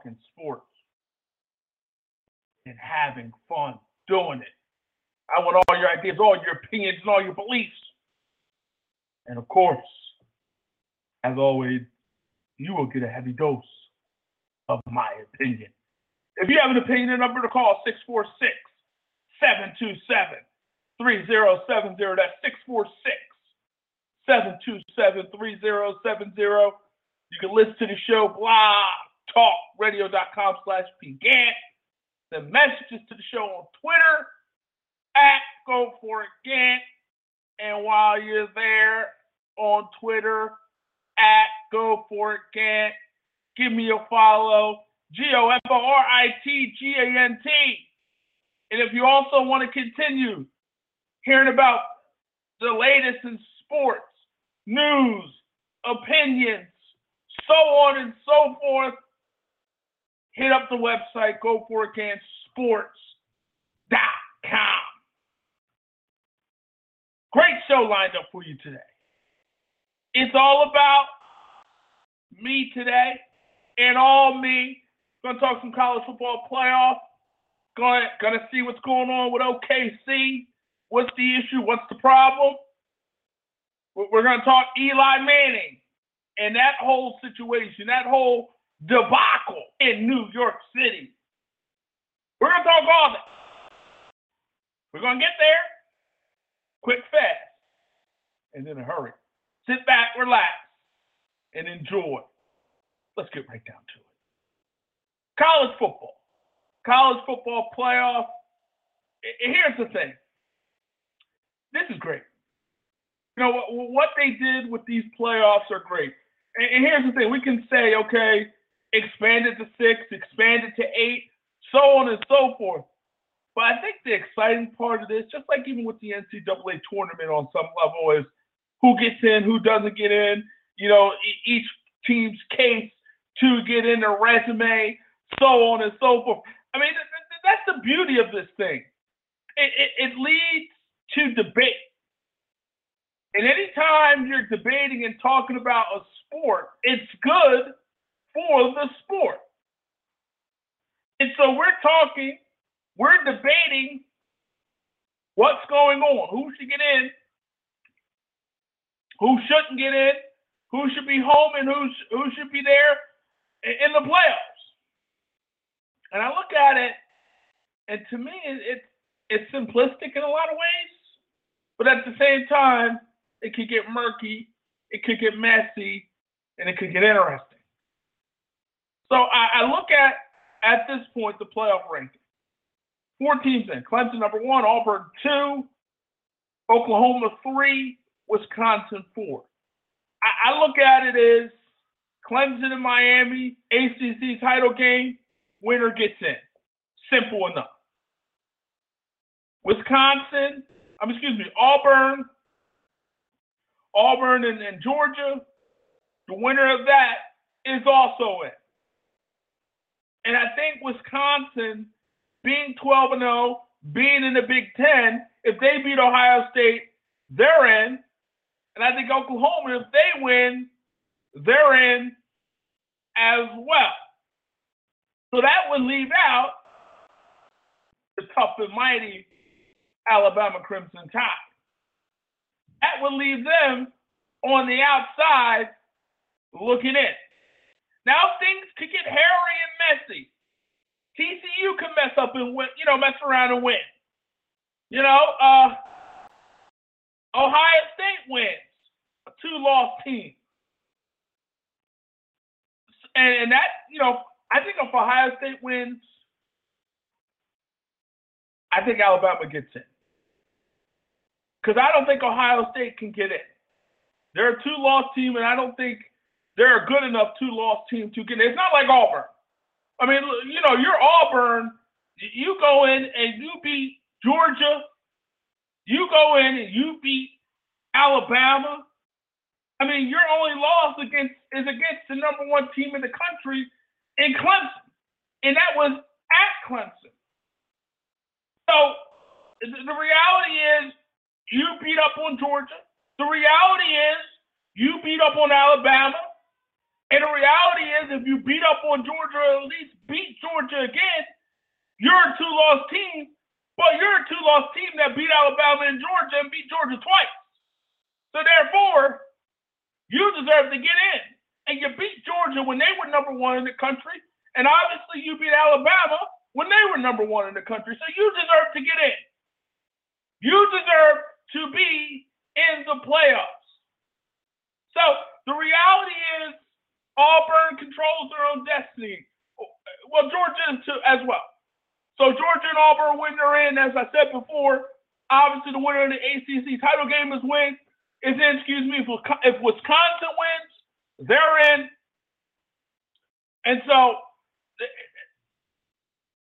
Talking sports and having fun doing it. I want all your ideas, all your opinions, and all your beliefs. And of course, as always, you will get a heavy dose of my opinion. If you have an opinion, the number to call 646 727 3070. That's 646 727 3070. You can listen to the show blogtalkradio.com slash pgant. Send messages to the show on Twitter at Go For It Gant. And while you're there on Twitter at Go For It Gant, give me a follow. G O F O R I T G A N T. And if you also want to continue hearing about the latest in sports, news, opinions, so on and so forth, hit up the website, go for it, Gant sports.com. Great show lined up for you today. It's all about me today and all me. Gonna talk some college football playoff Gonna, gonna see what's going on with OKC. What's the issue? What's the problem? We're gonna talk Eli Manning and that whole situation, that whole debacle in New York City. We're gonna talk all that. We're gonna get there quick, fast, and in a hurry. Sit back, relax, and enjoy. Let's get right down to it. College football college football playoff. Here's the thing. This is great. You know what they did with these playoffs are great. And here's the thing: we can say, okay, expand it to six, expand it to eight, so on and so forth. But I think the exciting part of this, just like even with the NCAA tournament on some level, is who gets in, who doesn't get in. You know, each team's case to get in their resume, so on and so forth. I mean, that's the beauty of this thing. It, it, it leads to debate. And anytime you're debating and talking about a sport, it's good for the sport. And so we're talking, we're debating what's going on, who should get in, who shouldn't get in, who should be home, and who, who should be there in the playoffs. And I look at it, and to me, it's it's simplistic in a lot of ways, but at the same time, it could get murky, it could get messy, and it could get interesting. So I, I look at at this point the playoff ranking. Four teams in: Clemson number one, Auburn two, Oklahoma three, Wisconsin four. I, I look at it as Clemson and Miami, ACC title game winner gets in. Simple enough. Wisconsin, um, excuse me, Auburn, Auburn and, and Georgia, the winner of that is also in. And I think Wisconsin, being 12 and 0, being in the Big Ten, if they beat Ohio State, they're in. And I think Oklahoma, if they win, they're in as well. So that would leave out the tough and mighty Alabama Crimson Tide. That would leave them on the outside looking in. Now things could get hairy and messy. TCU can mess up and win, you know, mess around and win. You know, uh, Ohio State wins, a two-loss team. And, and that, you know, I think if Ohio State wins I think Alabama gets in. Because I don't think Ohio State can get in. They're a two-loss team, and I don't think they're a good enough two-loss team to get. It's not like Auburn. I mean, you know, you're Auburn. You go in and you beat Georgia. You go in and you beat Alabama. I mean, your only loss against is against the number one team in the country in Clemson, and that was at Clemson. So the reality is, you beat up on Georgia. The reality is, you beat up on Alabama. And the reality is, if you beat up on Georgia, or at least beat Georgia again, you're a two-loss team. But you're a two-loss team that beat Alabama and Georgia and beat Georgia twice. So therefore, you deserve to get in. And you beat Georgia when they were number one in the country. And obviously, you beat Alabama when they were number one in the country. So you deserve to get in. You deserve to be in the playoffs. So the reality is, Auburn controls their own destiny. Well, Georgia too, as well. So Georgia and Auburn when they're in, as I said before, obviously the winner of the ACC title game is win. Is in, excuse me, if Wisconsin wins, they're in. And so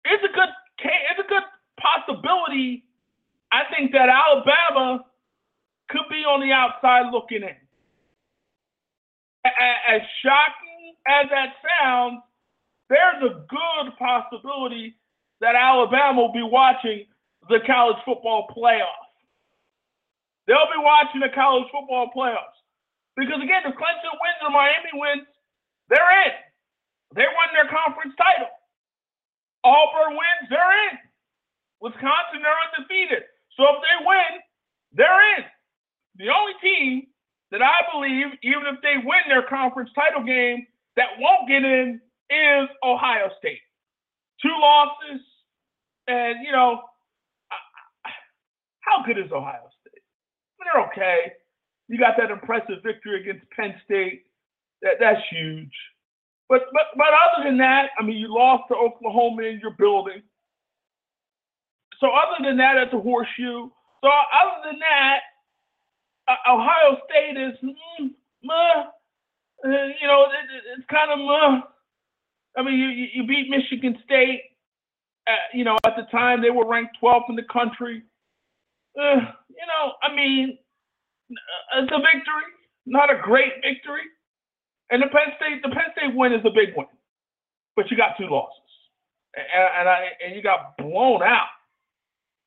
it's a good it's a good possibility. I think that Alabama could be on the outside looking in. As shocking as that sounds, there's a good possibility that Alabama will be watching the college football playoff. They'll be watching the college football playoffs. Because again, if Clemson wins or Miami wins, they're in. They won their conference title. Auburn wins, they're in. Wisconsin, they're undefeated. So if they win, they're in. The only team that I believe, even if they win their conference title game, that won't get in is Ohio State. Two losses, and you know, how good is Ohio State? they're okay. You got that impressive victory against Penn State. That that's huge. But but but other than that, I mean, you lost to Oklahoma in your building. So other than that, it's a horseshoe. So other than that, Ohio State is, mm, uh, you know, it, it's kind of, uh, I mean, you, you beat Michigan State. you know, at the time they were ranked 12th in the country. Uh, you know, I mean, it's a victory, not a great victory. And the Penn State, the Penn State win is a big win, but you got two losses, and, and I and you got blown out.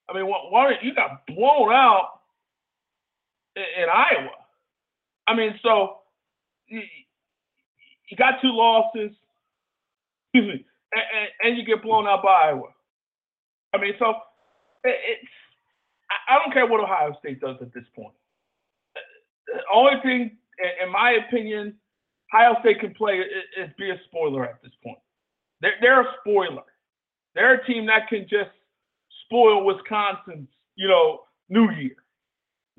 I mean, one you got blown out in, Iowa. I mean, so you, got two losses, excuse me, and, and, you get blown out by Iowa. I mean, so it's I, I don't care what Ohio State does at this point. The only thing, in my opinion, Ohio State can play is be a spoiler at this point. They're, they're a spoiler. They're a team that can just spoil Wisconsin's, you know, New Year.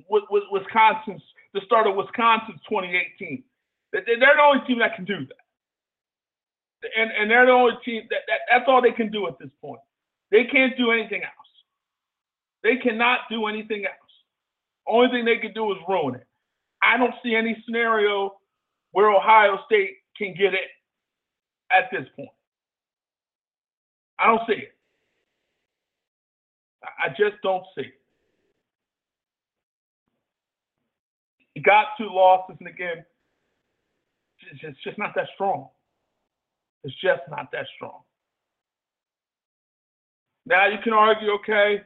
With, Wisconsin's the start of Wisconsin's 2018. They're the only team that can do that. And and they're the only team that, that that's all they can do at this point. They can't do anything else. They cannot do anything else. Only thing they can do is ruin it. I don't see any scenario where Ohio State can get it at this point. I don't see it. I just don't see it. Got two losses, and again, it's just not that strong. It's just not that strong. Now you can argue, okay,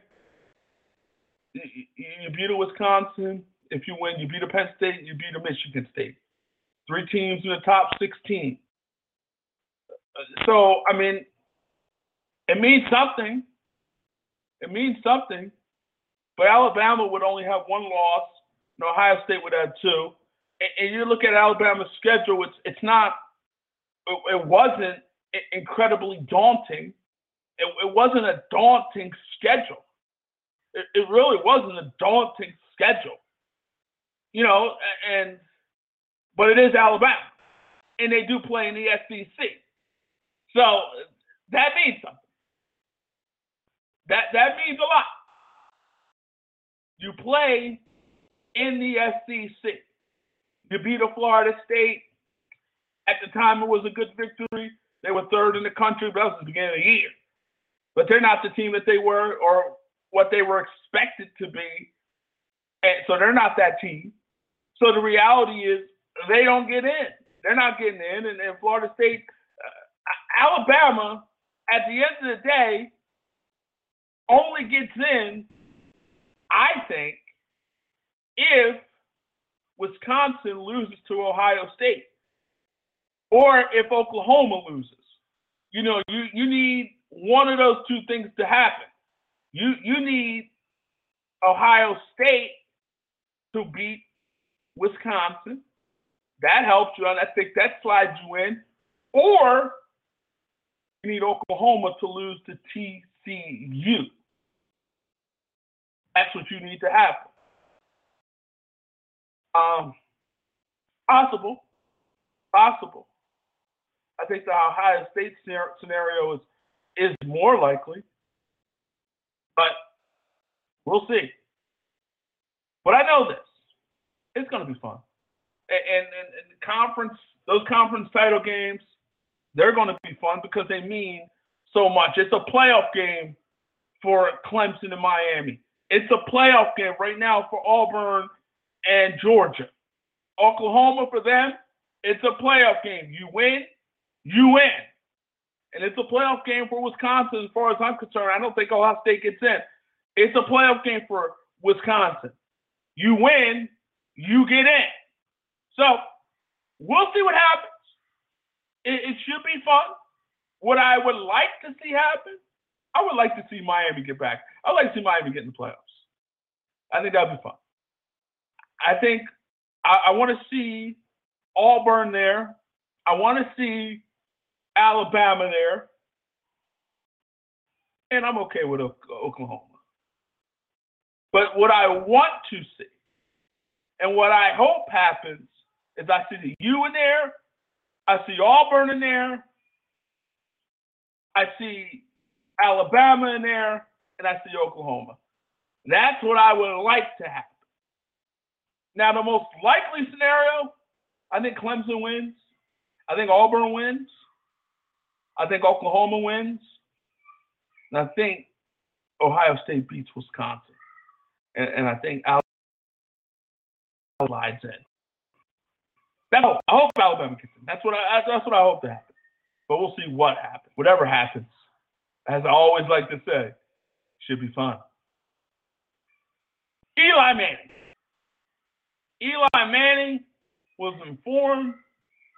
you beat a Wisconsin. If you win, you beat a Penn State, you beat a Michigan State three teams in the top 16. So, I mean, it means something. It means something. But Alabama would only have one loss, and Ohio State would have two. And, and you look at Alabama's schedule; it's it's not. It, it wasn't incredibly daunting. It, it, wasn't a daunting schedule. It, it really wasn't a daunting schedule. You know, and but it is Alabama, and they do play in the SEC. So that means something. That that means a lot. You play in the SEC. You beat a Florida State. At the time, it was a good victory. They were third in the country, but that was the beginning of the year. But they're not the team that they were or what they were expected to be. And so they're not that team. So the reality is they don't get in. They're not getting in. And, Florida State, uh, Alabama, at the end of the day, only gets in, I think, if Wisconsin loses to Ohio State or if Oklahoma loses. You know, you, you need one of those two things to happen. You you need Ohio State to beat Wisconsin. That helps you, and I think that slides you in. Or you need Oklahoma to lose to TCU. That's what you need to happen. Um, possible, possible. I think the Ohio State scenario is is more likely, but we'll see. But I know this: it's going to be fun, and, and, and conference those conference title games, they're going to be fun because they mean so much. It's a playoff game for Clemson and Miami. It's a playoff game right now for Auburn and Georgia. Oklahoma for them, it's a playoff game. You win, you win. And it's a playoff game for Wisconsin as far as I'm concerned. I don't think Ohio State gets in. It's a playoff game for Wisconsin. You win, you get in. So we'll see what happens. It, it should be fun. What I would like to see happen, I would like to see Miami get back. I'd like to see Miami get in the playoffs. I think that'd be fun. I think I, I want to see Auburn there. I want to see Alabama there. And I'm okay with Oklahoma. But what I want to see and what I hope happens is I see you in there, I see Auburn in there, I see Alabama in there, and I see Oklahoma. That's what I would like to happen. Now, the most likely scenario, I think Clemson wins. I think Auburn wins. I think Oklahoma wins. And I think Ohio State beats Wisconsin. And, and I think Alabama slides in. I hope Alabama gets in. That's what I, that's what I hope to happen. But we'll see what happens. Whatever happens, as I always like to say, should be fun. Eli Manning. Eli Manning was informed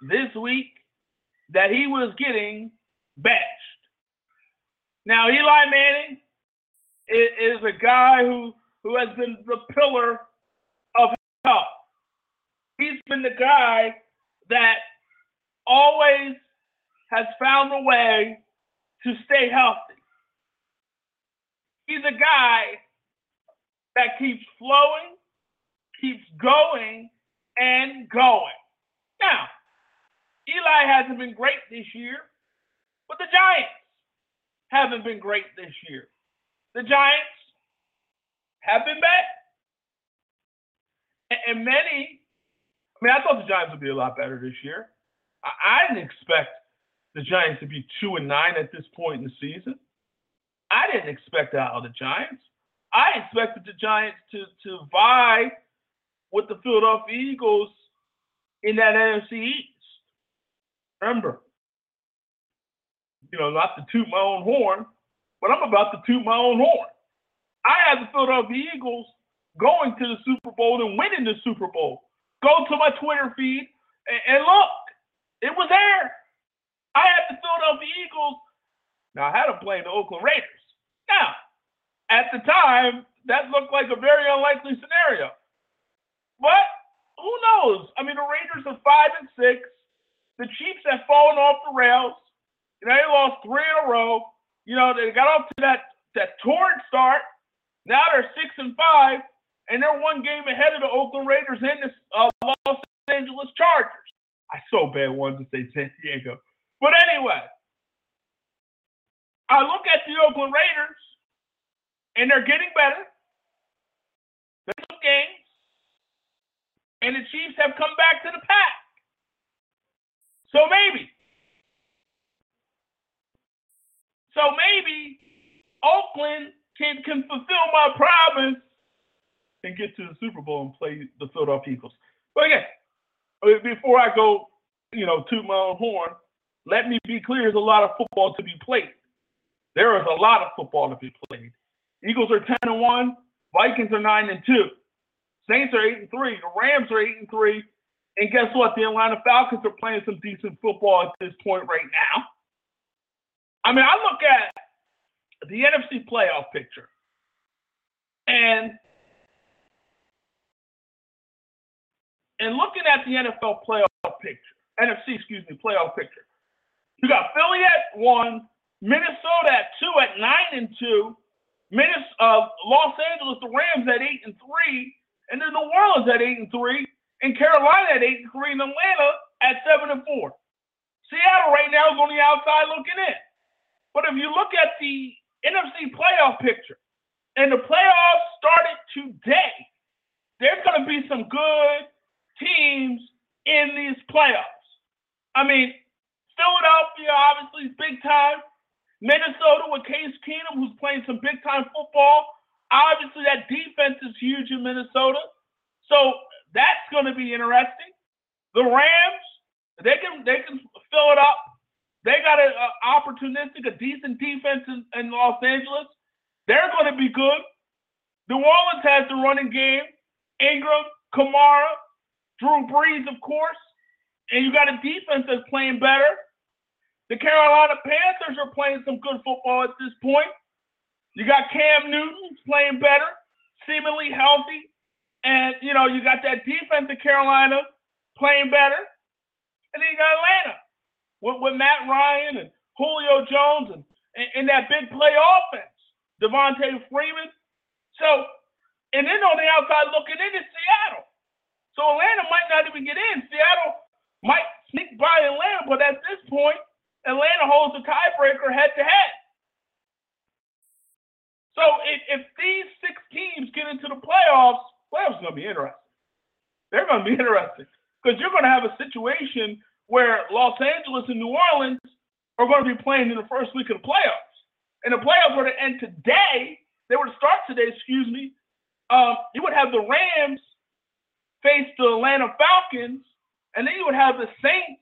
this week that he was getting bashed. Now, Eli Manning is, is a guy who, who has been the pillar of health. He's been the guy that always has found a way to stay healthy. He's a guy that keeps flowing, keeps going, and going. Now, Eli hasn't been great this year. But the Giants haven't been great this year. The Giants have been bad. And many, I mean, I thought the Giants would be a lot better this year. I didn't expect the Giants to be two and nine at this point in the season. I didn't expect that out of the Giants. I expected the Giants to to vie with the Philadelphia Eagles in that NFC East. Remember, you know, not to toot my own horn, but I'm about to toot my own horn. I had the Philadelphia Eagles going to the Super Bowl and winning the Super Bowl. Go to my Twitter feed and, and look, it was there. I had the Philadelphia Eagles. Now I had them playing the Oakland Raiders. Now, at the time, that looked like a very unlikely scenario. But who knows? I mean, the Raiders are five and six. The Chiefs have fallen off the rails. You know, they lost three in a row. You know, they got off to that that torrid start. Now they're six and five, and they're one game ahead of the Oakland Raiders and the uh, Los Angeles Chargers. I so bad wanted to say San Diego, but anyway, I look at the Oakland Raiders, and they're getting better. Some games, and the Chiefs have come back to the pack. So maybe, so maybe Oakland can can fulfill my promise and get to the Super Bowl and play the Philadelphia Eagles. But again, uh, before I go, you know, toot my own horn, let me be clear: there's a lot of football to be played. There is a lot of football to be played. Eagles are 10 and 1, Vikings are 9 and 2. Saints are 8 and 3, the Rams are 8 and 3, and guess what? The Atlanta Falcons are playing some decent football at this point right now. I mean, I look at the NFC playoff picture, and and looking at the NFL playoff picture, NFC, excuse me, playoff picture, you got Philly at one, Minnesota at two, at nine and two, Minnesota, uh, Los Angeles, the Rams at eight and three, and then New Orleans at eight and three, and Carolina at eight and three, and Atlanta at seven and four. Seattle right now is on the outside looking in. But if you look at the NFC playoff picture, and the playoffs started today, there's going to be some good teams in these playoffs. I mean, Philadelphia obviously is big time. Minnesota with Case Keenum, who's playing some big time football. Obviously, that defense is huge in Minnesota. So that's going to be interesting. The Rams, they can they can fill it up. They got an opportunistic, a decent defense in, in Los Angeles. They're going to be good. New Orleans has the running game. Ingram, Kamara, Drew Brees, of course. And you got a defense that's playing better. The Carolina Panthers are playing some good football at this point. You got Cam Newton playing better, seemingly healthy. And, you know, you got that defense of Carolina playing better. And then you got Atlanta with, with Matt Ryan and Julio Jones and, and, and that big play offense, Devonta Freeman. So, and then on the outside looking in is Seattle. So Atlanta might not even get in. Seattle might sneak by Atlanta, but at this point, Atlanta holds the tiebreaker head to head. So if, if these six teams get into the playoffs, playoffs are going to be interesting. They're going to be interesting because you're going to have a situation where Los Angeles and New Orleans are going to be playing in the first week of the playoffs. And the playoffs were to end today. They were to start today, excuse me. Um, you would have the Rams face the Atlanta Falcons, and then you would have the Saints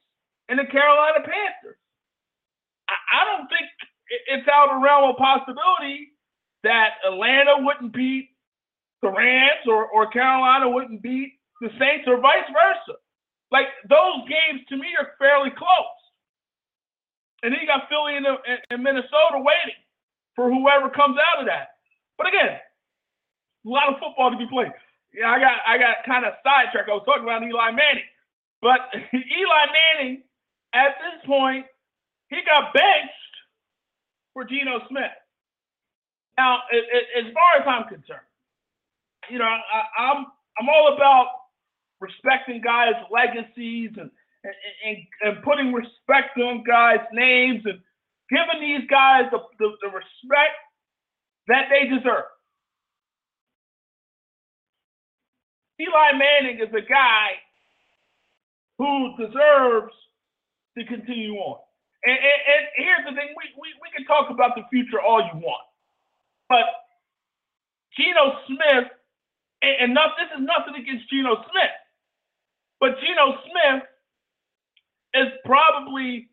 and the Carolina Panthers. I don't think it's out of realm of possibility that Atlanta wouldn't beat the Rams or, or Carolina wouldn't beat the Saints or vice versa. Like those games to me are fairly close. And then you got Philly and, and Minnesota waiting for whoever comes out of that. But again, a lot of football to be played. Yeah, I got I got kind of sidetracked. I was talking about Eli Manning, but Eli Manning at this point he got benched for Geno Smith. Now, as far as I'm concerned, you know, I, am I'm, I'm all about respecting guys' legacies and, and, and putting respect on guys' names and giving these guys the, the, the respect that they deserve. Eli Manning is a guy who deserves to continue on. And, and, and here's the thing: we, we we can talk about the future all you want, but Geno Smith, and, and not this is nothing against Geno Smith, but Geno Smith is probably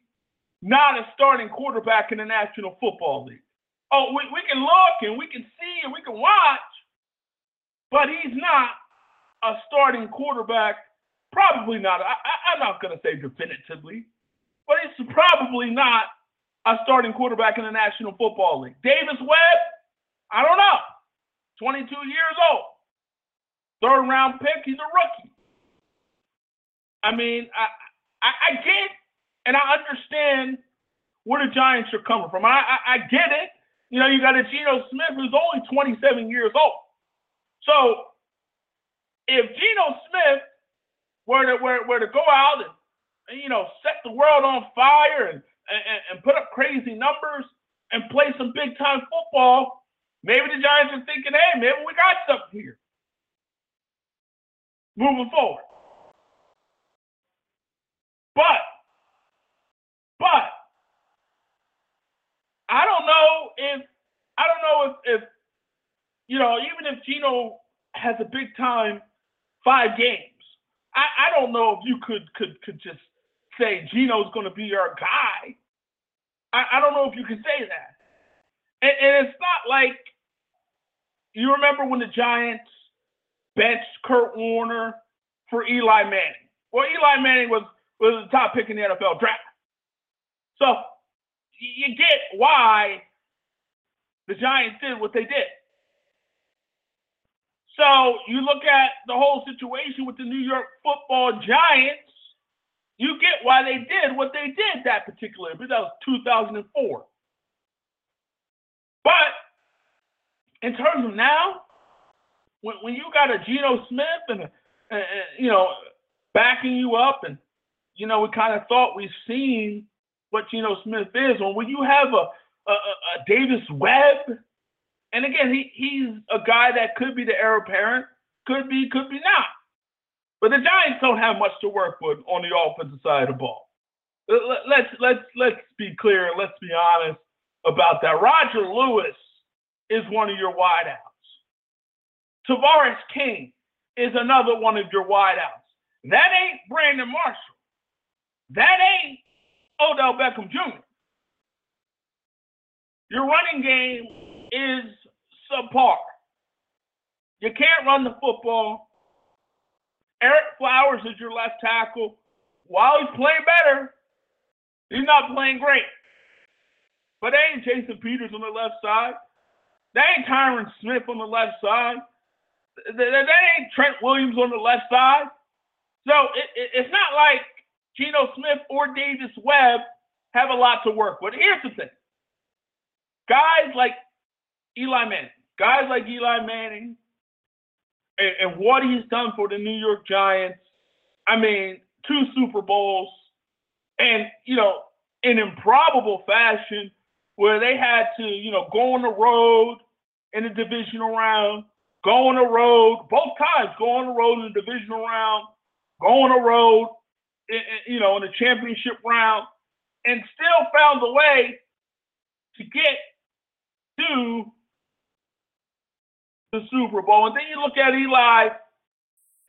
not a starting quarterback in the National Football League. Oh, we, we can look and we can see and we can watch, but he's not a starting quarterback. Probably not. I, I, I'm not going to say definitively, but he's probably not a starting quarterback in the National Football League. Davis Webb, I don't know. 22 years old. Third round pick, he's a rookie. I mean, I, I, I get and I understand where the Giants are coming from. I, I, I get it. You know, you got a Geno Smith who's only 27 years old. So if Geno Smith were to, were, were to go out and you know, set the world on fire and, and, and put up crazy numbers and play some big time football, Maybe the Giants are thinking, hey, maybe we got something here. Moving forward. But, but, I don't know if, I don't know if, if you know, even if Geno has a big time five games, I, I don't know if you could could could just say Geno's going to be our guy. I, I don't know if you can say that. And, and it's not like you remember when the Giants benched Kurt Warner for Eli Manning. Well, Eli Manning was was the top pick in the NFL draft. So you get why the Giants did what they did. So you look at the whole situation with the New York football giants, you get why they did what they did that particular, but that was 2004. But in terms of now, when, when you got a Geno Smith and, a, you know, backing you up, and, you know, we kind of thought we've seen what Geno Smith is, or when you have a, a, a Davis Webb and again, he, he's a guy that could be the heir apparent, could be, could be not. But the Giants don't have much to work with on the offensive side of the ball. Let's let's let's be clear. Let's be honest about that. Roger Lewis is one of your wideouts. Tavarres King is another one of your wideouts. That ain't Brandon Marshall. That ain't Odell Beckham Jr. Your running game is subpar. You can't run the football. Ereck Flowers is your left tackle. While he's playing better, he's not playing great. But ain't Jason Peters on the left side. That ain't Tyron Smith on the left side. That, ain't Trent Williams on the left side. So it, it, it's not like Geno Smith or Davis Webb have a lot to work with. Here's the thing guys like Eli Manning, guys like Eli Manning and, and what he's done for the New York Giants. I mean, two Super Bowls and, you know, in improbable fashion where they had to, you know, go on the road in the divisional round, go on the road, both times go on the road in the divisional round, go on the road, you know, in the championship round, and still found a way to get to the Super Bowl. And then you look at Eli,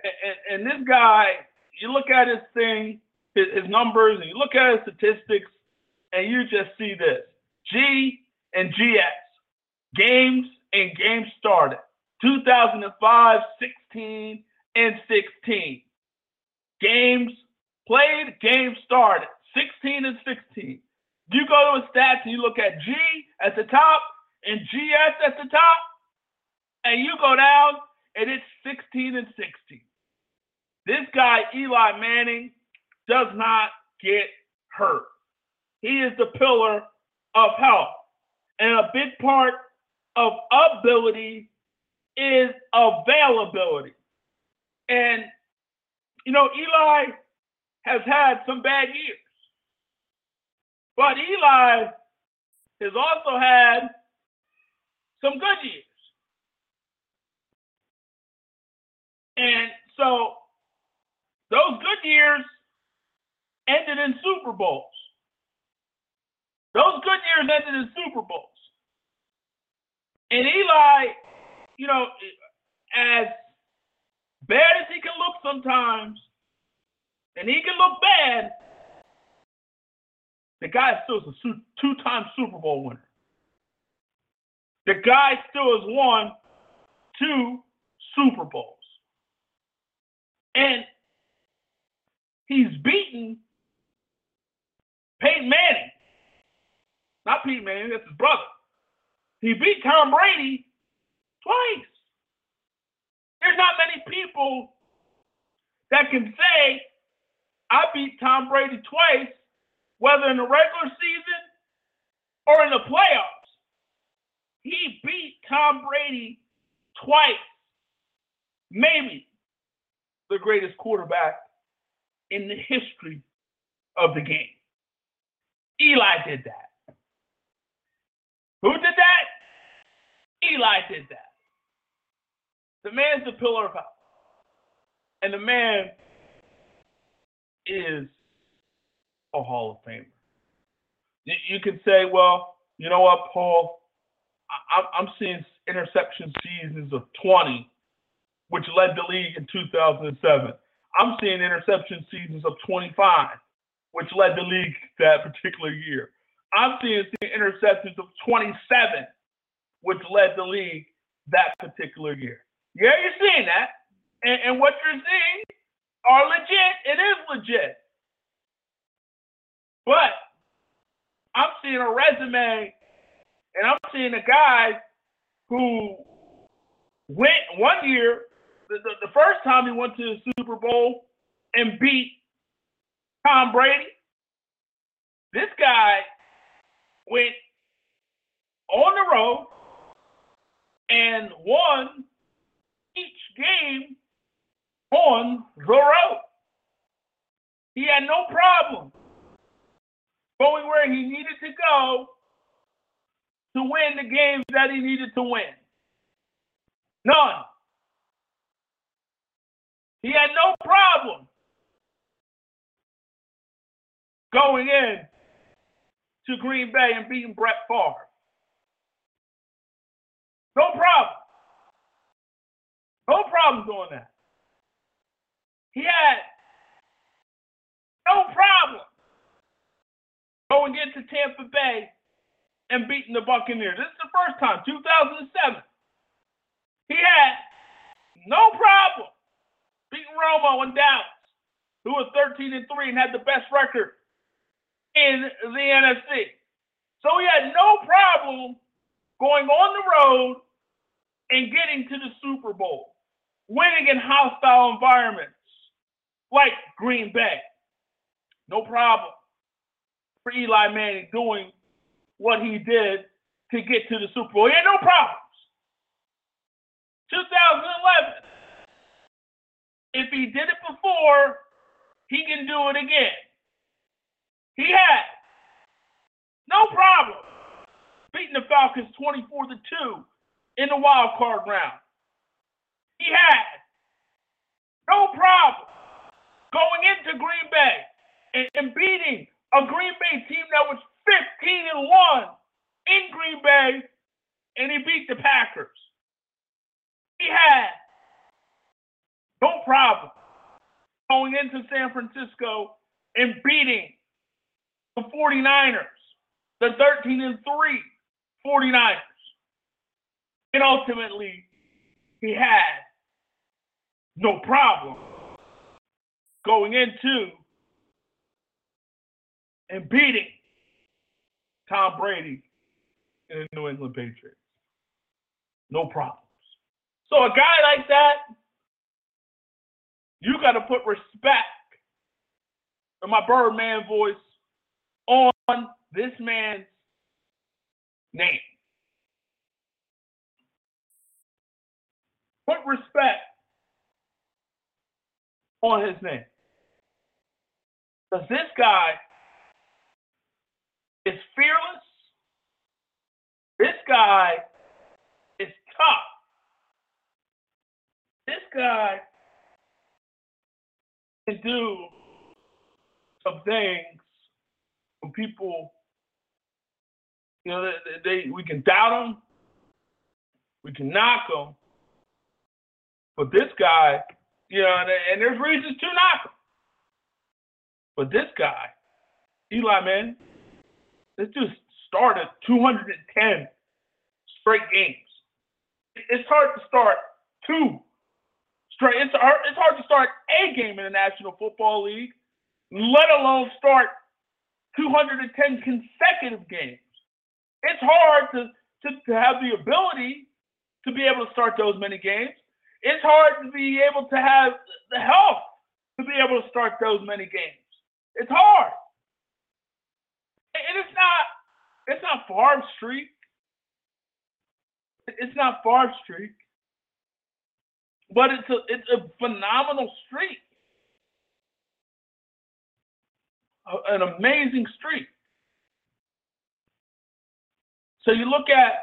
and, and this guy, you look at his thing, his, his, numbers, and you look at his statistics, and you just see this G and GS games and games started 2005, 16, and 16. Games played, games started 16 and 16. You go to a stats and you look at G at the top and GS at the top, and you go down and it's 16 and 16. This guy, Eli Manning, does not get hurt. He is the pillar of health. And a big part of ability is availability. And, you know, Eli has had some bad years. But Eli has also had some good years. And so those good years ended in Super Bowls. Those good years ended in Super Bowls. And Eli, you know, as bad as he can look sometimes, and he can look bad, the guy still is a two-time Super Bowl winner. The guy still has won two Super Bowls. And he's beaten Peyton Manning. Not Peyton Manning, that's his brother. He beat Tom Brady twice. There's not many people that can say, I beat Tom Brady twice, whether in the regular season or in the playoffs. He beat Tom Brady twice, maybe the greatest quarterback in the history of the game. Eli did that. Who did that? Eli did that. The man's the pillar of power. And the man is a Hall of Famer. You can say, well, you know what, Paul? I'm seeing interception seasons of 20, which led the league in 2007. I'm seeing interception seasons of 25, which led the league that particular year. I'm seeing interceptions of 27, which led the league that particular year. Yeah, you're seeing that. And, and what you're seeing are legit. It is legit. But I'm seeing a resume and I'm seeing a guy who went one year, the, the, the first time he went to the Super Bowl and beat Tom Brady. This guy went on the road and won each game on the road. He had no problem going where he needed to go to win the games that he needed to win. None. He had no problem going in to Green Bay and beating Brett Favre. No problem. No problem doing that. He had no problem going into Tampa Bay and beating the Buccaneers. This is the first time, 2007. He had no problem beating Romo in Dallas, who was 13 and 3 and had the best record in the NFC. So he had no problem going on the road and getting to the Super Bowl, winning in hostile environments like Green Bay. No problem for Eli Manning doing what he did to get to the Super Bowl. He had no problems. 2011. If he did it before, he can do it again. He had. No problem. Beating the Falcons 24 to 2 in the wild card round. He had. No problem. Going into Green Bay and, and beating a Green Bay team that was 15 and 1 in Green Bay, and he beat the Packers. He had. No problem. Going into San Francisco and beating the 49ers, the 13 and 3 49ers. And ultimately, he had no problem going into and beating Tom Brady and the New England Patriots. No problems. So a guy like that, you got to put respect in my Birdman voice on this man's name. Put respect on his name. Because this guy is fearless. This guy is tough. This guy can do some things when people, you know, they, they we can doubt them, we can knock them, but this guy, you know, and, and there's reasons to knock him. But this guy, Eli, man, this just started 210 straight games. It's hard to start two straight. It's hard, it's hard to start a game in the National Football League, let alone start 210 consecutive games. It's hard to, to, to have the ability to be able to start those many games. It's hard to be able to have the health to be able to start those many games. It's hard. And it's not it's not Favre streak. It's not Favre streak. But it's a it's a phenomenal streak. An amazing streak. So you look at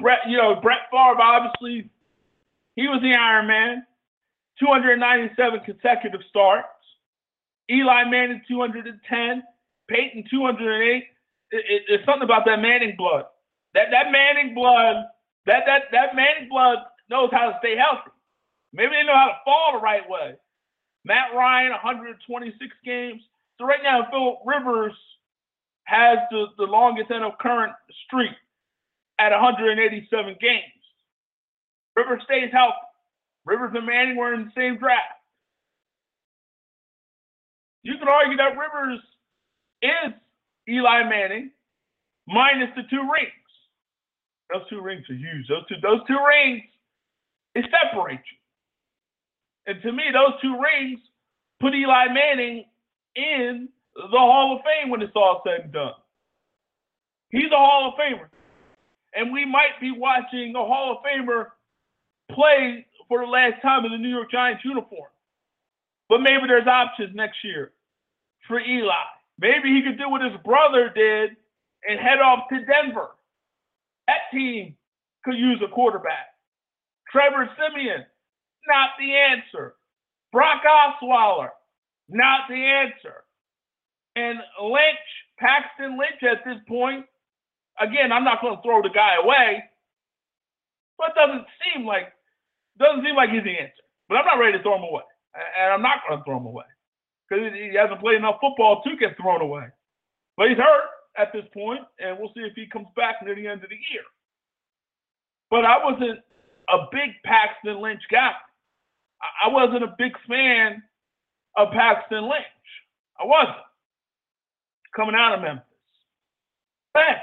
Brett, you know, Brett Favre, obviously, he was the Iron Man. 297 consecutive starts. Eli Manning, 210. Peyton, 208. It, it, it's something about that Manning blood. That that Manning blood, that that that Manning blood knows how to stay healthy. Maybe they know how to fall the right way. Matt Ryan, 126 games. So right now, Phil Rivers has the, the longest NFL current streak at 187 games. Rivers stays healthy. Rivers and Manning were in the same draft. You can argue that Rivers is Eli Manning minus the two rings. Those two rings are huge. Those two, those two rings, it separates you. And to me, those two rings put Eli Manning in the Hall of Fame when it's all said and done. He's a Hall of Famer. And we might be watching a Hall of Famer play for the last time in the New York Giants uniform. But maybe there's options next year for Eli. Maybe he could do what his brother did and head off to Denver. That team could use a quarterback. Trevor Siemian, not the answer. Brock Osweiler, not the answer. And Lynch, Paxton Lynch at this point, again, I'm not going to throw the guy away, but doesn't seem like doesn't seem like he's the answer. But I'm not ready to throw him away, and I'm not going to throw him away because he hasn't played enough football to get thrown away. But he's hurt at this point, and we'll see if he comes back near the end of the year. But I wasn't a big Paxton Lynch guy. I wasn't a big fan of Paxton Lynch. I wasn't coming out of Memphis. Hey,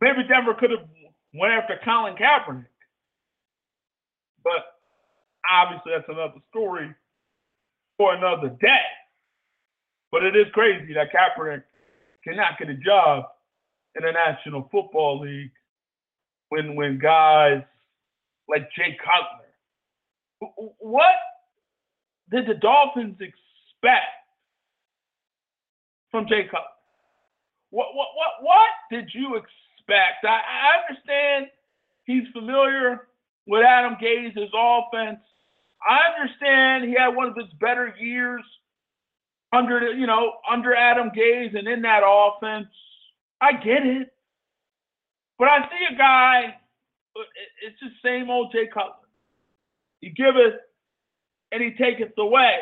maybe Denver could have went after Colin Kaepernick, but obviously that's another story for another day. But it is crazy that Kaepernick cannot get a job in the National Football League when when guys like Jay Cutler. What did the Dolphins expect from Jay Cutler? What what what what did you expect? I, I understand he's familiar with Adam Gase's offense. I understand he had one of his better years under you know under Adam Gase and in that offense. I get it, but I see a guy. It's the same old Jay Cutler. He giveth and he taketh away.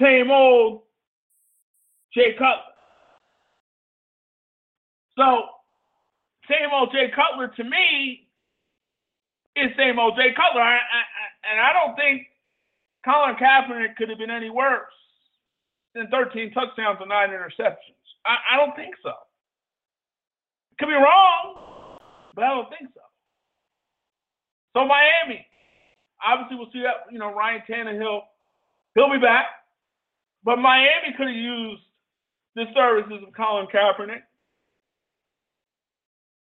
Same old Jay Cutler. So, same old Jay Cutler to me is same old Jay Cutler. I, I, and I don't think Colin Kaepernick could have been any worse than 13 touchdowns and nine interceptions. I, I don't think so. Could be wrong, but I don't think so. So Miami, obviously we'll see that, you know, Ryan Tannehill, he'll be back. But Miami could have used the services of Colin Kaepernick.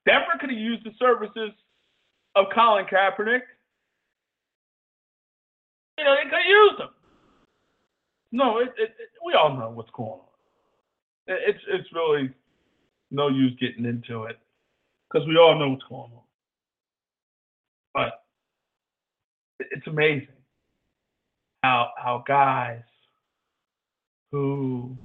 Denver could have used the services of Colin Kaepernick. You know, they could have used them. No, it, it, it, we all know what's going on. It's it's really no use getting into it because we all know what's going on. But it's amazing how how guys who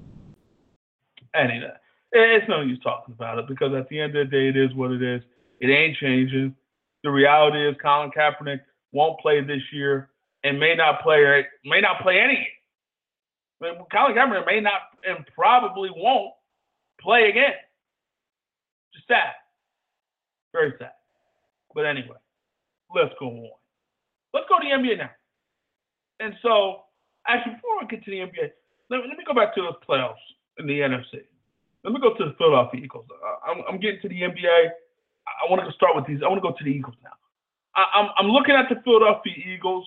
anyway, it's no use talking about it because at the end of the day, it is what it is. It ain't changing. The reality is, Colin Kaepernick won't play this year and may not play may not play any Colin Kaepernick may not and probably won't play again. Just sad. Very sad. But anyway, let's go on. Let's go to the NBA now. And so, actually, before we get to the NBA, let me, let me go back to those playoffs in the NFC. Let me go to the Philadelphia Eagles. Uh, I'm, I'm, getting to the NBA. I want to start with these. I want to go to the Eagles now. I, am I'm, I'm looking at the Philadelphia Eagles,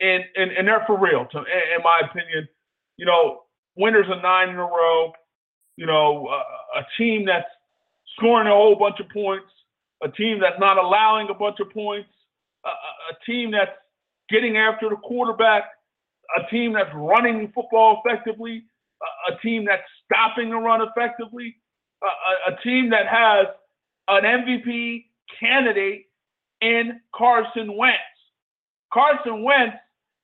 and, and, and they're for real, to, in, my opinion. You know, winners of nine in a row. You know, uh, a team that's scoring a whole bunch of points, a team that's not allowing a bunch of points, a, team that's getting after the quarterback, a team that's running football effectively, a, a team that's stopping the run effectively, a, a, team that has an MVP candidate in Carson Wentz. Carson Wentz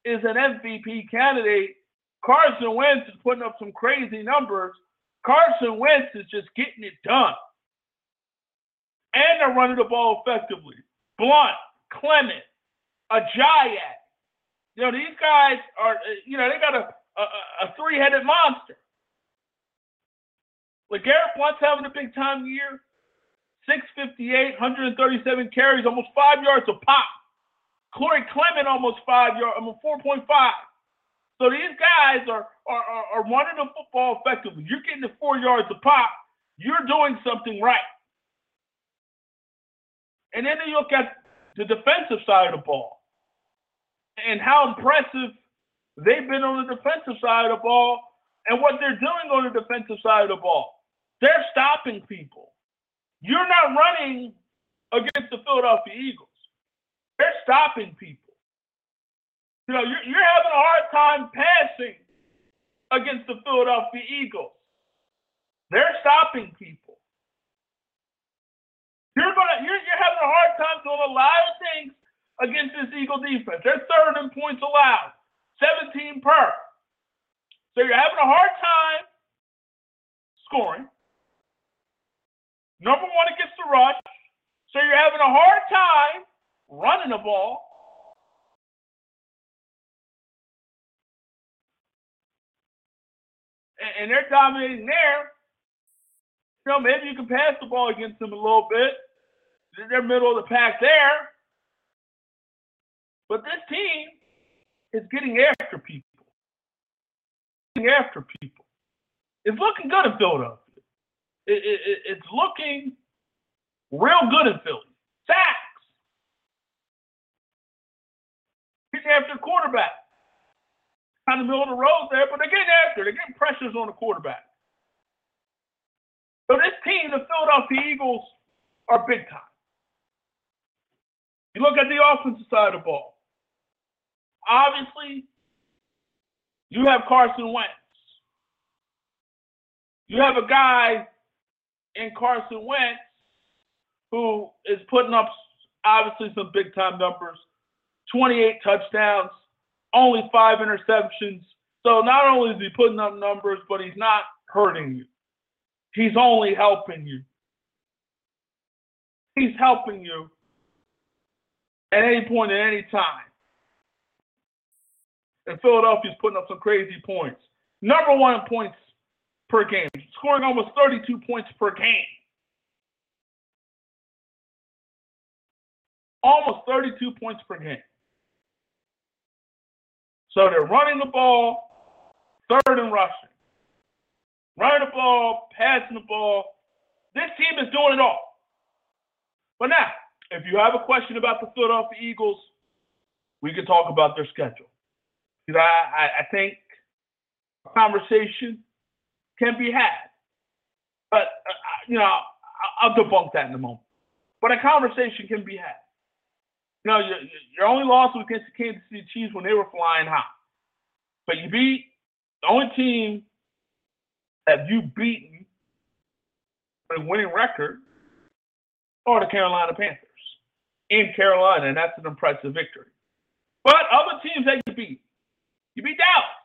is an MVP candidate. Carson Wentz is putting up some crazy numbers. Carson Wentz is just getting it done. And they're running the ball effectively. Blount, Clement, Ajayi. You know, these guys are, uh, you know, they got a, a, a three headed monster. LeGarrette Blount's having a big time year. 658, 137 carries, almost five yards a pop. Corey Clement almost five yards, almost 4.5. So these guys are, are, are running the football effectively. You're getting the four yards a pop. You're doing something right. And then you look at the defensive side of the ball and how impressive they've been on the defensive side of the ball and what they're doing on the defensive side of the ball. They're stopping people. You're not running against the Philadelphia Eagles. They're stopping people. You know, you're, you're having a hard time passing against the Philadelphia Eagles. They're stopping people. You're gonna you're, you're having a hard time doing a lot of things against this Eagle defense. They're third in points allowed, 17 per. So you're having a hard time scoring. Number one against the rush. So you're having a hard time running the ball. And, and they're dominating there. You know, maybe you can pass the ball against them a little bit. They're middle of the pack there. But this team is getting after people. Getting after people. It's looking good in Philadelphia. It, it, it's looking real good in Philly. Sacks. Getting after the quarterback. Kind of middle of the road there, but they're getting after. They're getting pressures on the quarterback. So this team, the Philadelphia Eagles, are big time. You look at the offensive side of the ball. Obviously, you have Carson Wentz. You have a guy in Carson Wentz who is putting up obviously some big time numbers 28 touchdowns, only five interceptions. So not only is he putting up numbers, but he's not hurting you. He's only helping you. He's helping you at any point at any time. And Philadelphia's putting up some crazy points. Number one in points per game, scoring almost 32 points per game. Almost 32 points per game. So they're running the ball, third and rushing. Running the ball, passing the ball. This team is doing it all. But now, if you have a question about the Philadelphia Eagles, we can talk about their schedule. Because I, I, I think a conversation can be had. But, uh, you know, I'll debunk that in a moment. But a conversation can be had. You know, your, your only loss was against the Kansas City Chiefs when they were flying high. But you beat the only team that you beaten with a winning record are the Carolina Panthers in Carolina, and that's an impressive victory. But other teams that you beat, you beat Dallas,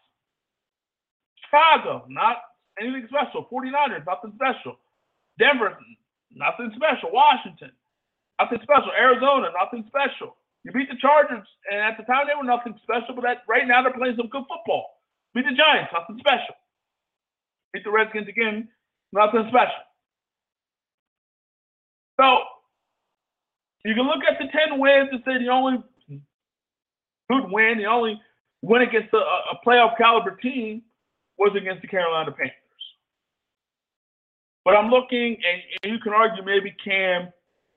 Chicago, not anything special. 49ers, nothing special. Denver, nothing special. Washington, nothing special. Arizona, nothing special. You beat the Chargers, and at the time they were nothing special, but right now they're playing some good football. Beat the Giants, nothing special. Beat the Redskins again, nothing special. So you can look at the 10 wins and say the only good win, the only win against a, a playoff caliber team was against the Carolina Panthers. But I'm looking, and, and you can argue maybe Cam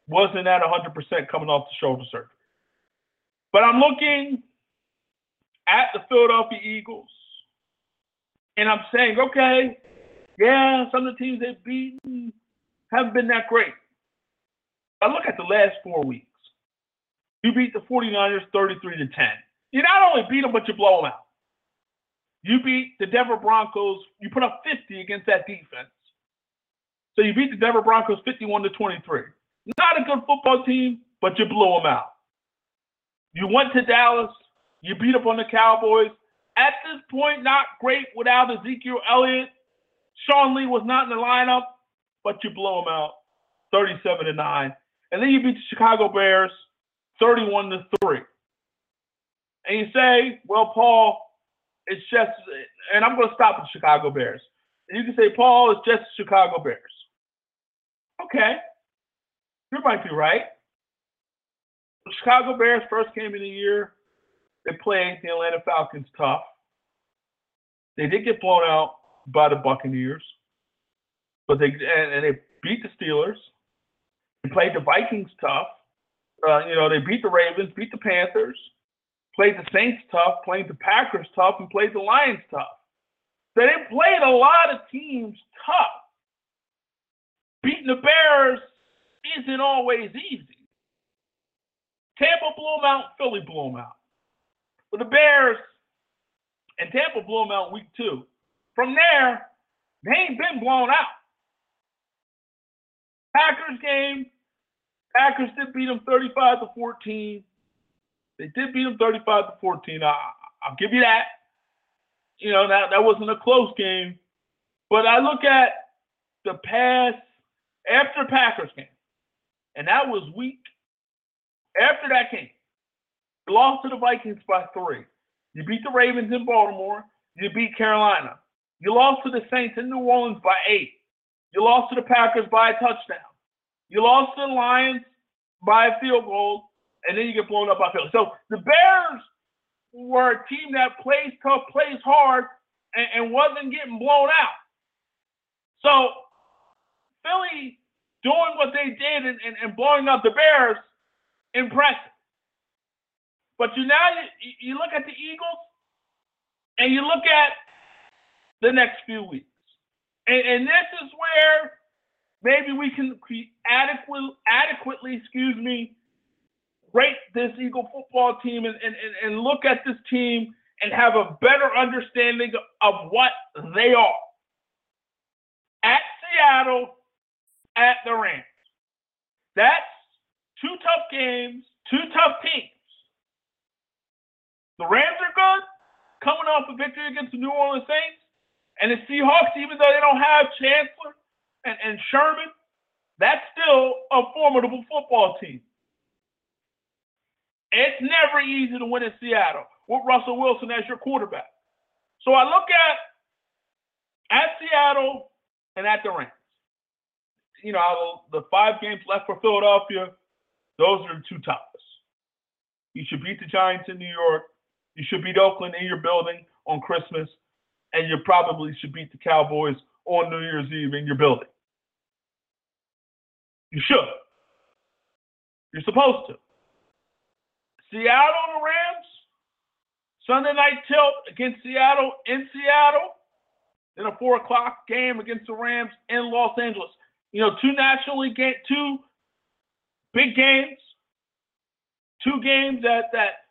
wasn't at 100% coming off the shoulder surgery. But I'm looking at the Philadelphia Eagles, and I'm saying, okay, yeah, some of the teams they've beaten haven't been that great. I look at the last four weeks. You beat the 49ers 33 to 10. You not only beat them, but you blow them out. You beat the Denver Broncos. You put up 50 against that defense. So you beat the Denver Broncos 51 to 23. Not a good football team, but you blew them out. You went to Dallas. You beat up on the Cowboys. At this point, not great without Ezekiel Elliott. Sean Lee was not in the lineup, but you blow them out 37 to 9. And then you beat the Chicago Bears 31 to 3. And you say, well, Paul, it's just, and I'm going to stop with the Chicago Bears. And you can say, Paul, it's just the Chicago Bears. Okay. You might be right. The Chicago Bears first came in the year, they played the Atlanta Falcons tough. They did get blown out by the Buccaneers, but they and, and they beat the Steelers. They played the Vikings tough. Uh, you know, they beat the Ravens, beat the Panthers, played the Saints tough, played the Packers tough, and played the Lions tough. So they played a lot of teams tough. Beating the Bears isn't always easy. Tampa blew them out, Philly blew them out. But the Bears and Tampa blew them out week two. From there, they ain't been blown out. Packers game, Packers did beat them 35 to 14. They did beat them 35 to 14. I, I'll give you that. You know, that, that wasn't a close game. But I look at the past after Packers game, and that was week after that game. You lost to the Vikings by three. You beat the Ravens in Baltimore. You beat Carolina. You lost to the Saints in New Orleans by eight. You lost to the Packers by a touchdown. You lost to the Lions by a field goal, and then you get blown up by Philly. So the Bears were a team that plays tough, plays hard, and, and wasn't getting blown out. So Philly doing what they did and, and, and blowing up the Bears, impressive. But you now you, you look at the Eagles and you look at the next few weeks. And, and this is where maybe we can adequately, adequately, excuse me, rate this Eagle football team and, and, and look at this team and have a better understanding of what they are. At Seattle, at the Rams. That's two tough games, two tough teams. The Rams are good, coming off a victory against the New Orleans Saints. And the Seahawks, even though they don't have Chancellor and, and Sherman, that's still a formidable football team. It's never easy to win in Seattle with Russell Wilson as your quarterback. So I look at at Seattle and at the Rams. You know, the five games left for Philadelphia, those are the two toughest. You should beat the Giants in New York. You should beat Oakland in your building on Christmas and you probably should beat the Cowboys on New Year's Eve in your building. You should. You're supposed to. Seattle the Rams, Sunday night tilt against Seattle in Seattle, then a four o'clock game against the Rams in Los Angeles. You know, two nationally game, two big games, two games that that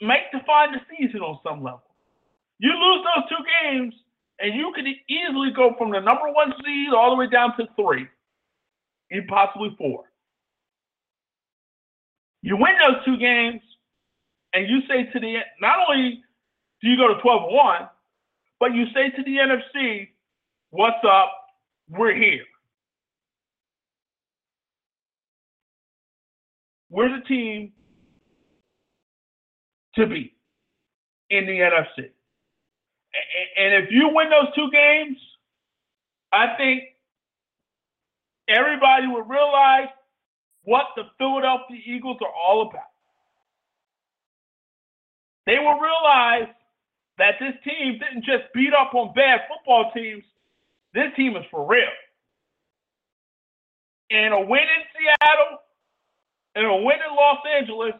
might define the season on some level. You lose those two games, and you could easily go from the number one seed all the way down to three, and possibly four. You win those two games, and you say to the not only do you go to 12 1, but you say to the NFC, What's up? We're here. We're the team to beat in the NFC and if you win those two games, I think everybody would realize what the Philadelphia Eagles are all about. They will realize that this team didn't just beat up on bad football teams. This team is for real. And a win in Seattle and a win in Los Angeles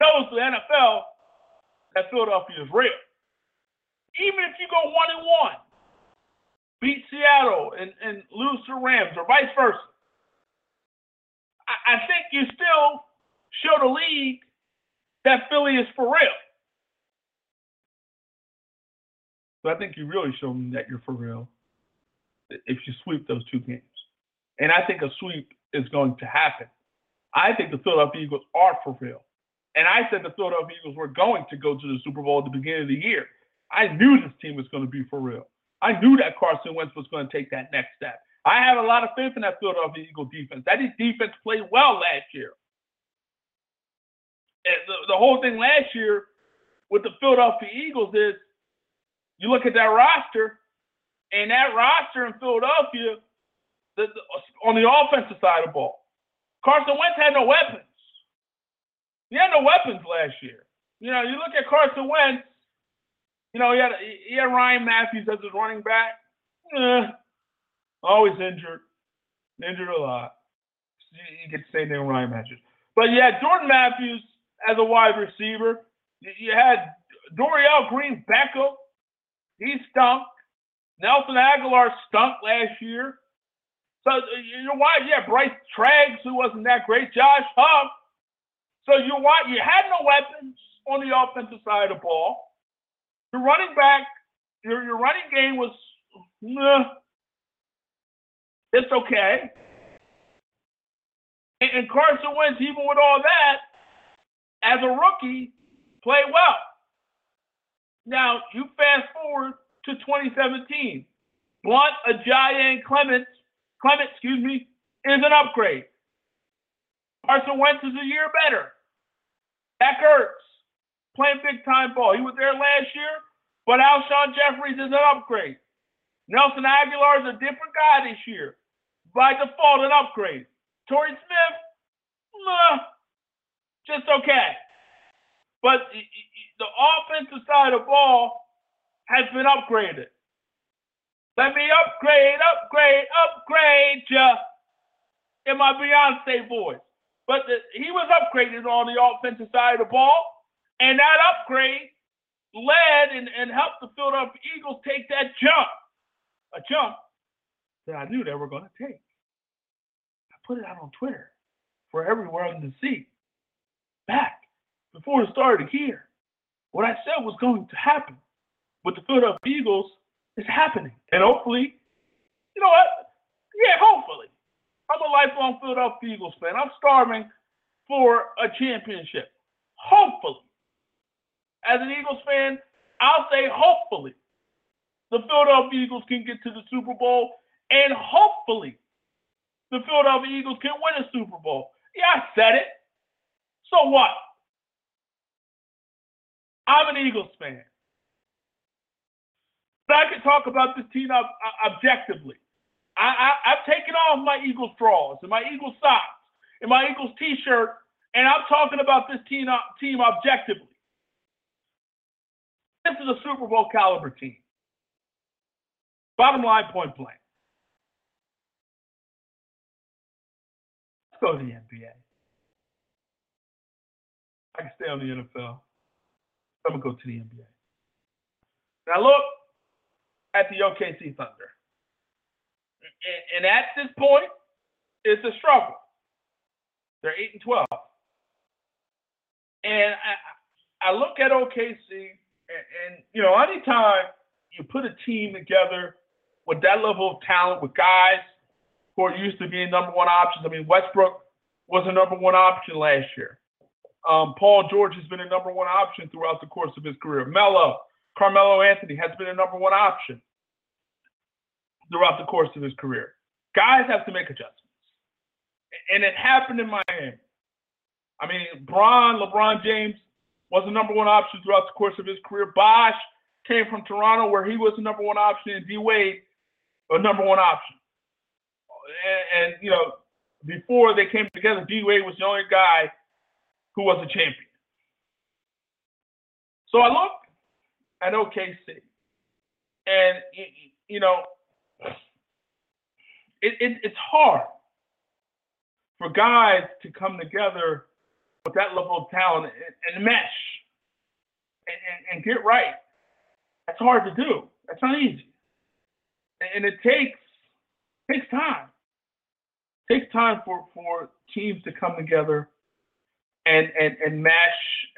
shows the NFL that Philadelphia is real. Even if you go one and one, beat Seattle and, and lose to Rams or vice versa, I, I think you still show the league that Philly is for real. So I think you really show them that you're for real if you sweep those two games. And I think a sweep is going to happen. I think the Philadelphia Eagles are for real. And I said the Philadelphia Eagles were going to go to the Super Bowl at the beginning of the year. I knew this team was going to be for real. I knew that Carson Wentz was going to take that next step. I have a lot of faith in that Philadelphia Eagle defense. That defense played well last year. The, the whole thing last year with the Philadelphia Eagles is you look at that roster, and that roster in Philadelphia, the, the, on the offensive side of the ball, Carson Wentz had no weapons. He had no weapons last year. You know, you look at Carson Wentz, you know, he had he had Ryan Mathews as his running back. Eh, always injured, injured a lot. You get the same thing with Ryan Mathews. But you had Jordan Matthews as a wide receiver. You had Dorial Green Beckham. He stunk. Nelson Agholor stunk last year. So you know why? Yeah, Bryce Treggs, who wasn't that great. Josh Huff. So you what? You had no weapons on the offensive side of the ball. Your running back, your your running game was, it's okay. And, and Carson Wentz, even with all that, as a rookie, played well. Now you fast forward to 2017. Blount, Ajayi, and Clements, Clement, excuse me, is an upgrade. Carson Wentz is a year better. Zach Ertz, playing big time ball. He was there last year, but Alshon Jeffries is an upgrade. Nelson Agholor is a different guy this year. By default, an upgrade. Torrey Smith, nah, just okay. But the offensive side of the ball has been upgraded. Let me upgrade, upgrade, upgrade ya in my Beyonce voice. But the, he was upgraded on the offensive side of the ball, and that upgrade led and, and helped the Philadelphia Eagles take that jump, a jump that I knew they were going to take. I put it out on Twitter for everyone to see. Back before it started here, what I said was going to happen with the Philadelphia Eagles is happening. And hopefully, you know what? Yeah, hopefully. I'm a lifelong Philadelphia Eagles fan. I'm starving for a championship. Hopefully. As an Eagles fan, I'll say hopefully the Philadelphia Eagles can get to the Super Bowl and hopefully the Philadelphia Eagles can win a Super Bowl. Yeah, I said it. So what? I'm an Eagles fan. But I can talk about this team ob- objectively. I, I, have taken off my Eagles drawers and my Eagles socks and my Eagles t-shirt, and I'm talking about this team, team objectively. This is a Super Bowl caliber team. Bottom line, point blank. Let's go to the NBA. I can stay on the NFL. I'm gonna go to the NBA. Now look at the OKC Thunder and, at this point, it's a struggle. They're eight and twelve, and I, I look at OKC, and, and you know, anytime you put a team together with that level of talent, with guys who are used to being number one options. I mean, Westbrook was a number one option last year. Um, Paul George has been a number one option throughout the course of his career. Melo, Carmelo Anthony has been a number one option throughout the course of his career. Guys have to make adjustments. And it happened in Miami. I mean, Bron, LeBron James was the number one option throughout the course of his career. Bosh came from Toronto, where he was the number one option, and D Wade, a number one option. And, and, you know, before they came together, D Wade was the only guy who was a champion. So I look at OKC, and you know, it, it, it's hard for guys to come together with that level of talent and, and mesh and, and, and, get right. That's hard to do. That's not easy. And, it takes takes time. Takes time for, for teams to come together and and, and mesh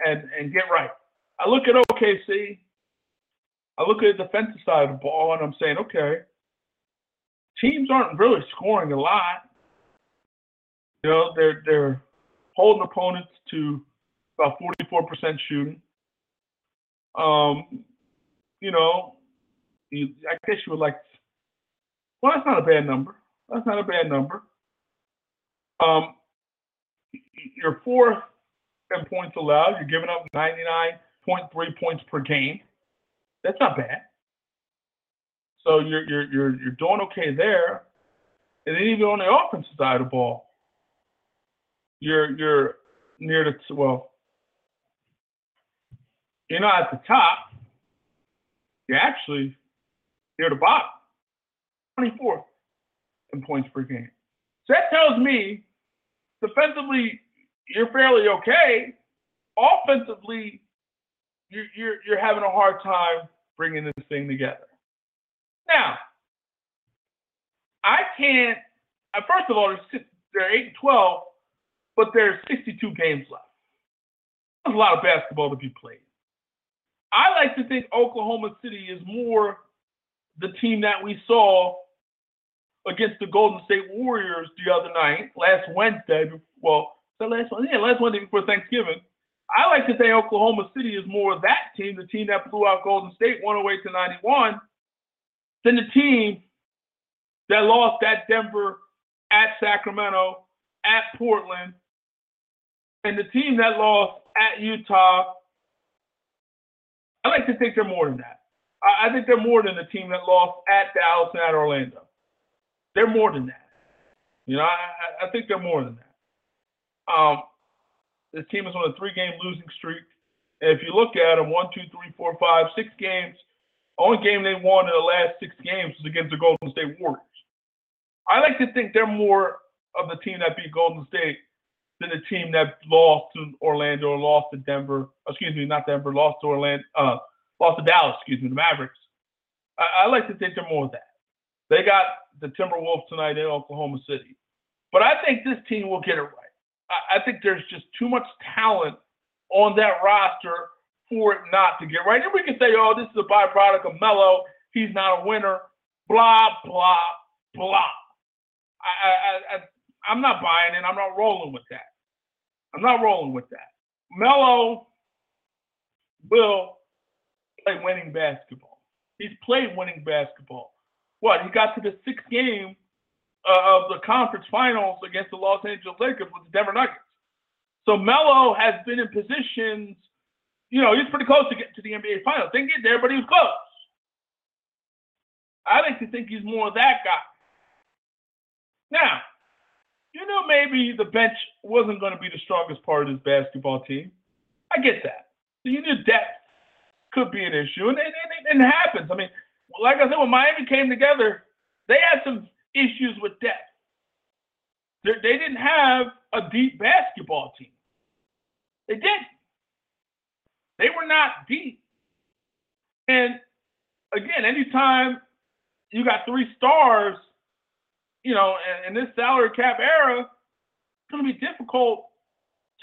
and, and get right. I look at OKC, I look at the defensive side of the ball, and I'm saying, okay, teams aren't really scoring a lot. You know, they're they're holding opponents to about 44% shooting. Um, you know, I guess you would like. Well, that's not a bad number. That's not a bad number. Um, you're fourth in points allowed. You're giving up 99.3 points per game. That's not bad. So you're you're you're you're doing okay there. And then even on the offensive side of the ball, you're you're near the well, you're not at the top. You're actually near the bottom, 24th in points per game. So that tells me defensively you're fairly okay. Offensively, you're you're, you're having a hard time bringing this thing together. Now, I can't. Uh, first of all, they're, they're eight and twelve, but there's 62 games left. There's a lot of basketball to be played. I like to think Oklahoma City is more the team that we saw against the Golden State Warriors the other night, last Wednesday. Well, the last one, yeah, last Wednesday before Thanksgiving. I like to think Oklahoma City is more of that team, the team that blew out Golden State 108 to 91, than the team that lost at Denver, at Sacramento, at Portland, and the team that lost at Utah. I like to think they're more than that. I, think they're more than the team that lost at Dallas and at Orlando. They're more than that. You know, I, I think they're more than that. Um, this team is on a three-game losing streak. And if you look at them, one, two, three, four, five, six games. Only game they won in the last six games was against the Golden State Warriors. I like to think they're more of the team that beat Golden State than the team that lost to Orlando or lost to Denver. Excuse me, not Denver, lost to Orlando, uh, lost to Dallas. Excuse me, the Mavericks. I, I like to think they're more of that. They got the Timberwolves tonight in Oklahoma City, but I think this team will get it right. I, I think there's just too much talent on that roster for it not to get right. And we can say, oh, this is a byproduct of Melo. He's not a winner. Blah blah blah. I, I, I I'm not buying it. I'm not rolling with that. I'm not rolling with that. Melo will play winning basketball. He's played winning basketball. What? He got to the sixth game uh, of the conference finals against the Los Angeles Lakers with the Denver Nuggets. So Melo has been in positions, you know, he's pretty close to getting to the NBA finals. Didn't get there, but he was close. I like to think he's more that guy. Now, you know, maybe the bench wasn't going to be the strongest part of this basketball team. I get that. So you knew depth could be an issue, and it, it, it happens. I mean, like I said, when Miami came together, they had some issues with depth. They, they didn't have a deep basketball team. They didn't. They were not deep. And again, anytime you got three stars you know, in, in this salary cap era, it's going to be difficult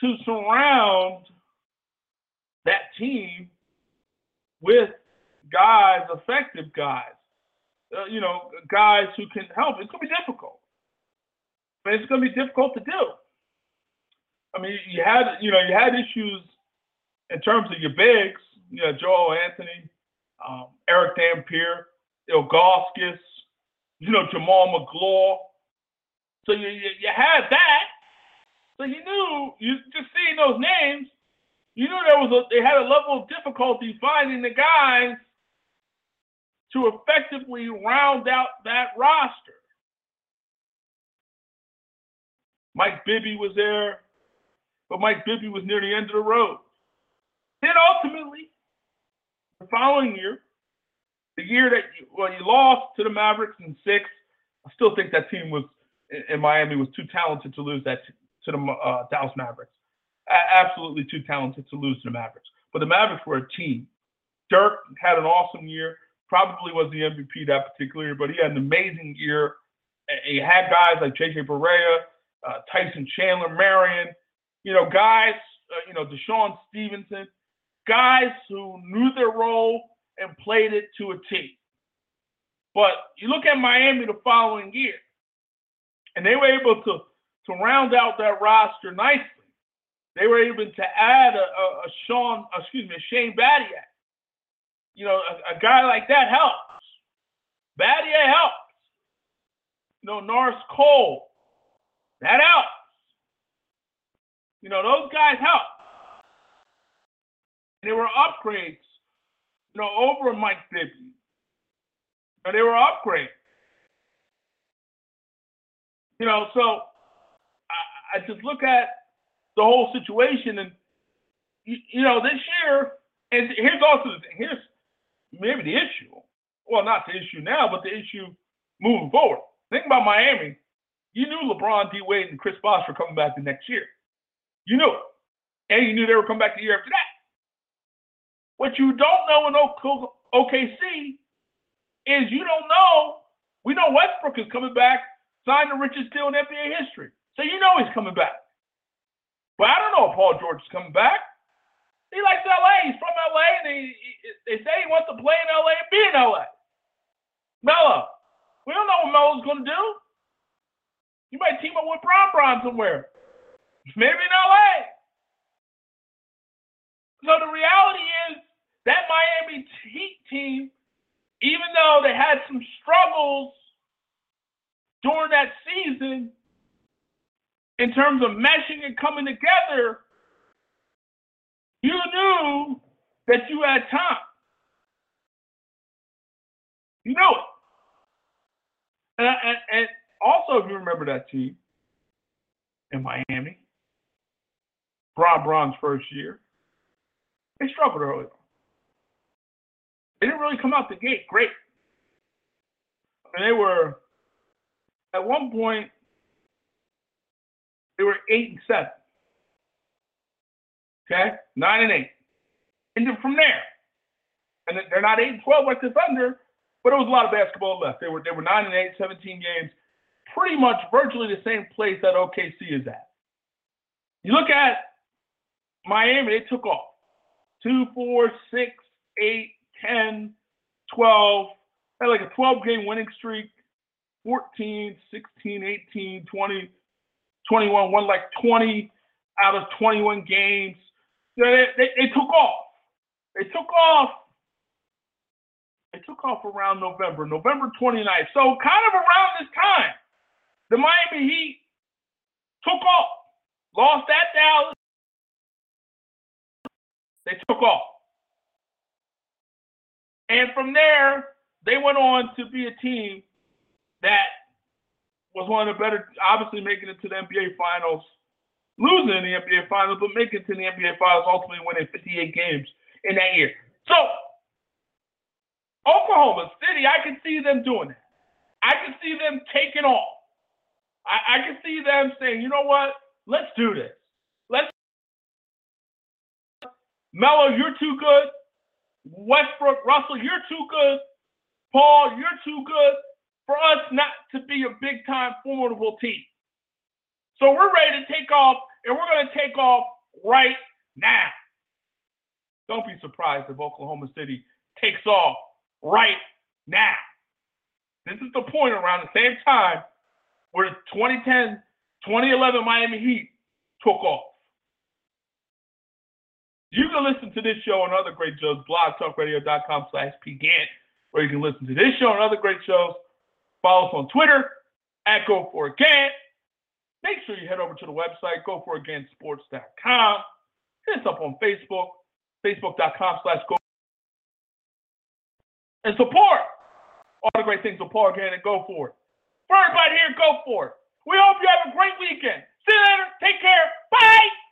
to surround that team with guys, effective guys, uh, you know, guys who can help. It's going to be difficult. Mean, it's going to be difficult to do. I mean, you had, you know, you had issues in terms of your bigs, you know, Joel Anthony, um, Erick Dampier, Ilgauskas, you know, Jamaal Magloire. So you, you, you had that. So you knew, you just seeing those names, you knew there was a, they had a level of difficulty finding the guys to effectively round out that roster. Mike Bibby was there, but Mike Bibby was near the end of the road. Then ultimately, the following year, the year that you, well you lost to the Mavericks in six, I still think that team was in Miami was too talented to lose that to the uh, Dallas Mavericks. Absolutely too talented to lose to the Mavericks. But the Mavericks were a team. Dirk had an awesome year. Probably was the MVP that particular year, but he had an amazing year. He had guys like JJ Barea, uh, Tyson Chandler, Marion, you know, guys, uh, you know, DeShawn Stevenson, guys who knew their role and played it to a T. But you look at Miami the following year, and they were able to to round out that roster nicely. They were able to add a, a, a Sean, excuse me, a Shane Battier. You know, a, a guy like that helps. Battier helps. You know, Norris Cole, that helps. You know, those guys help. They were upgrades, you know, over Mike Bibby. And they were upgrades. You know, so I, I just look at the whole situation and you, you know, this year, and here's also the thing, here's maybe the issue. Well, not the issue now, but the issue moving forward. Think about Miami. You knew LeBron, D Wade, and Chris Bosh were coming back the next year. You knew it. And you knew they were coming back the year after that. What you don't know in OKC is you don't know. We know Westbrook is coming back, signed the richest deal in NBA history. So you know he's coming back. But I don't know if Paul George is coming back. He likes LA. He's from LA, and he, he, they say he wants to play in LA and be in LA. Melo. We don't know what Melo's going to do. He might team up with Bron Bron somewhere. Maybe in LA. So the reality is that Miami Heat team, even though they had some struggles during that season in terms of meshing and coming together, you knew that you had time. You know it. And, and, and also, if you remember that team in Miami, Bron Bron's first year, they struggled early They didn't really come out the gate great. And they were, at one point, they were eight and seven. Okay, nine and eight. And then from there, and they're not eight and twelve like the Thunder, but it was a lot of basketball left. They were they were nine and eight, 17 games, pretty much virtually the same place that OKC is at. You look at Miami, they took off. Two, four, six, eight, 10, 12. Had like a 12 game winning streak. 14, 16, 18, 20, 21, won like 20 out of 21 games. They, they, they took off. They took off. They took off around November, November 29th. So kind of around this time, the Miami Heat took off. Lost at Dallas, they took off. And from there, they went on to be a team that was one of the better, obviously making it to the NBA Finals, losing in the NBA Finals, but making to the NBA Finals, ultimately winning 58 games in that year. So, Oklahoma City, I can see them doing that. I can see them taking off. I, I can see them saying, you know what? Let's do this. Let's Melo, you're too good. Westbrook, Russell, you're too good. Paul, you're too good for us not to be a big time formidable team. So we're ready to take off, and we're going to take off right now. Don't be surprised if Oklahoma City takes off right now. This is the point around the same time where 2010, 2011 Miami Heat took off. You can listen to this show and other great shows, blogtalkradio.com slash pgant, where you can listen to this show and other great shows. Follow us on Twitter at Go For Gant make sure you head over to the website, goforitgantsports.com. Hit us up on Facebook, facebook.com slash go. And support all the great things with Paul Gannon. Go for it. For everybody here, go for it. We hope you have a great weekend. See you later. Take care. Bye.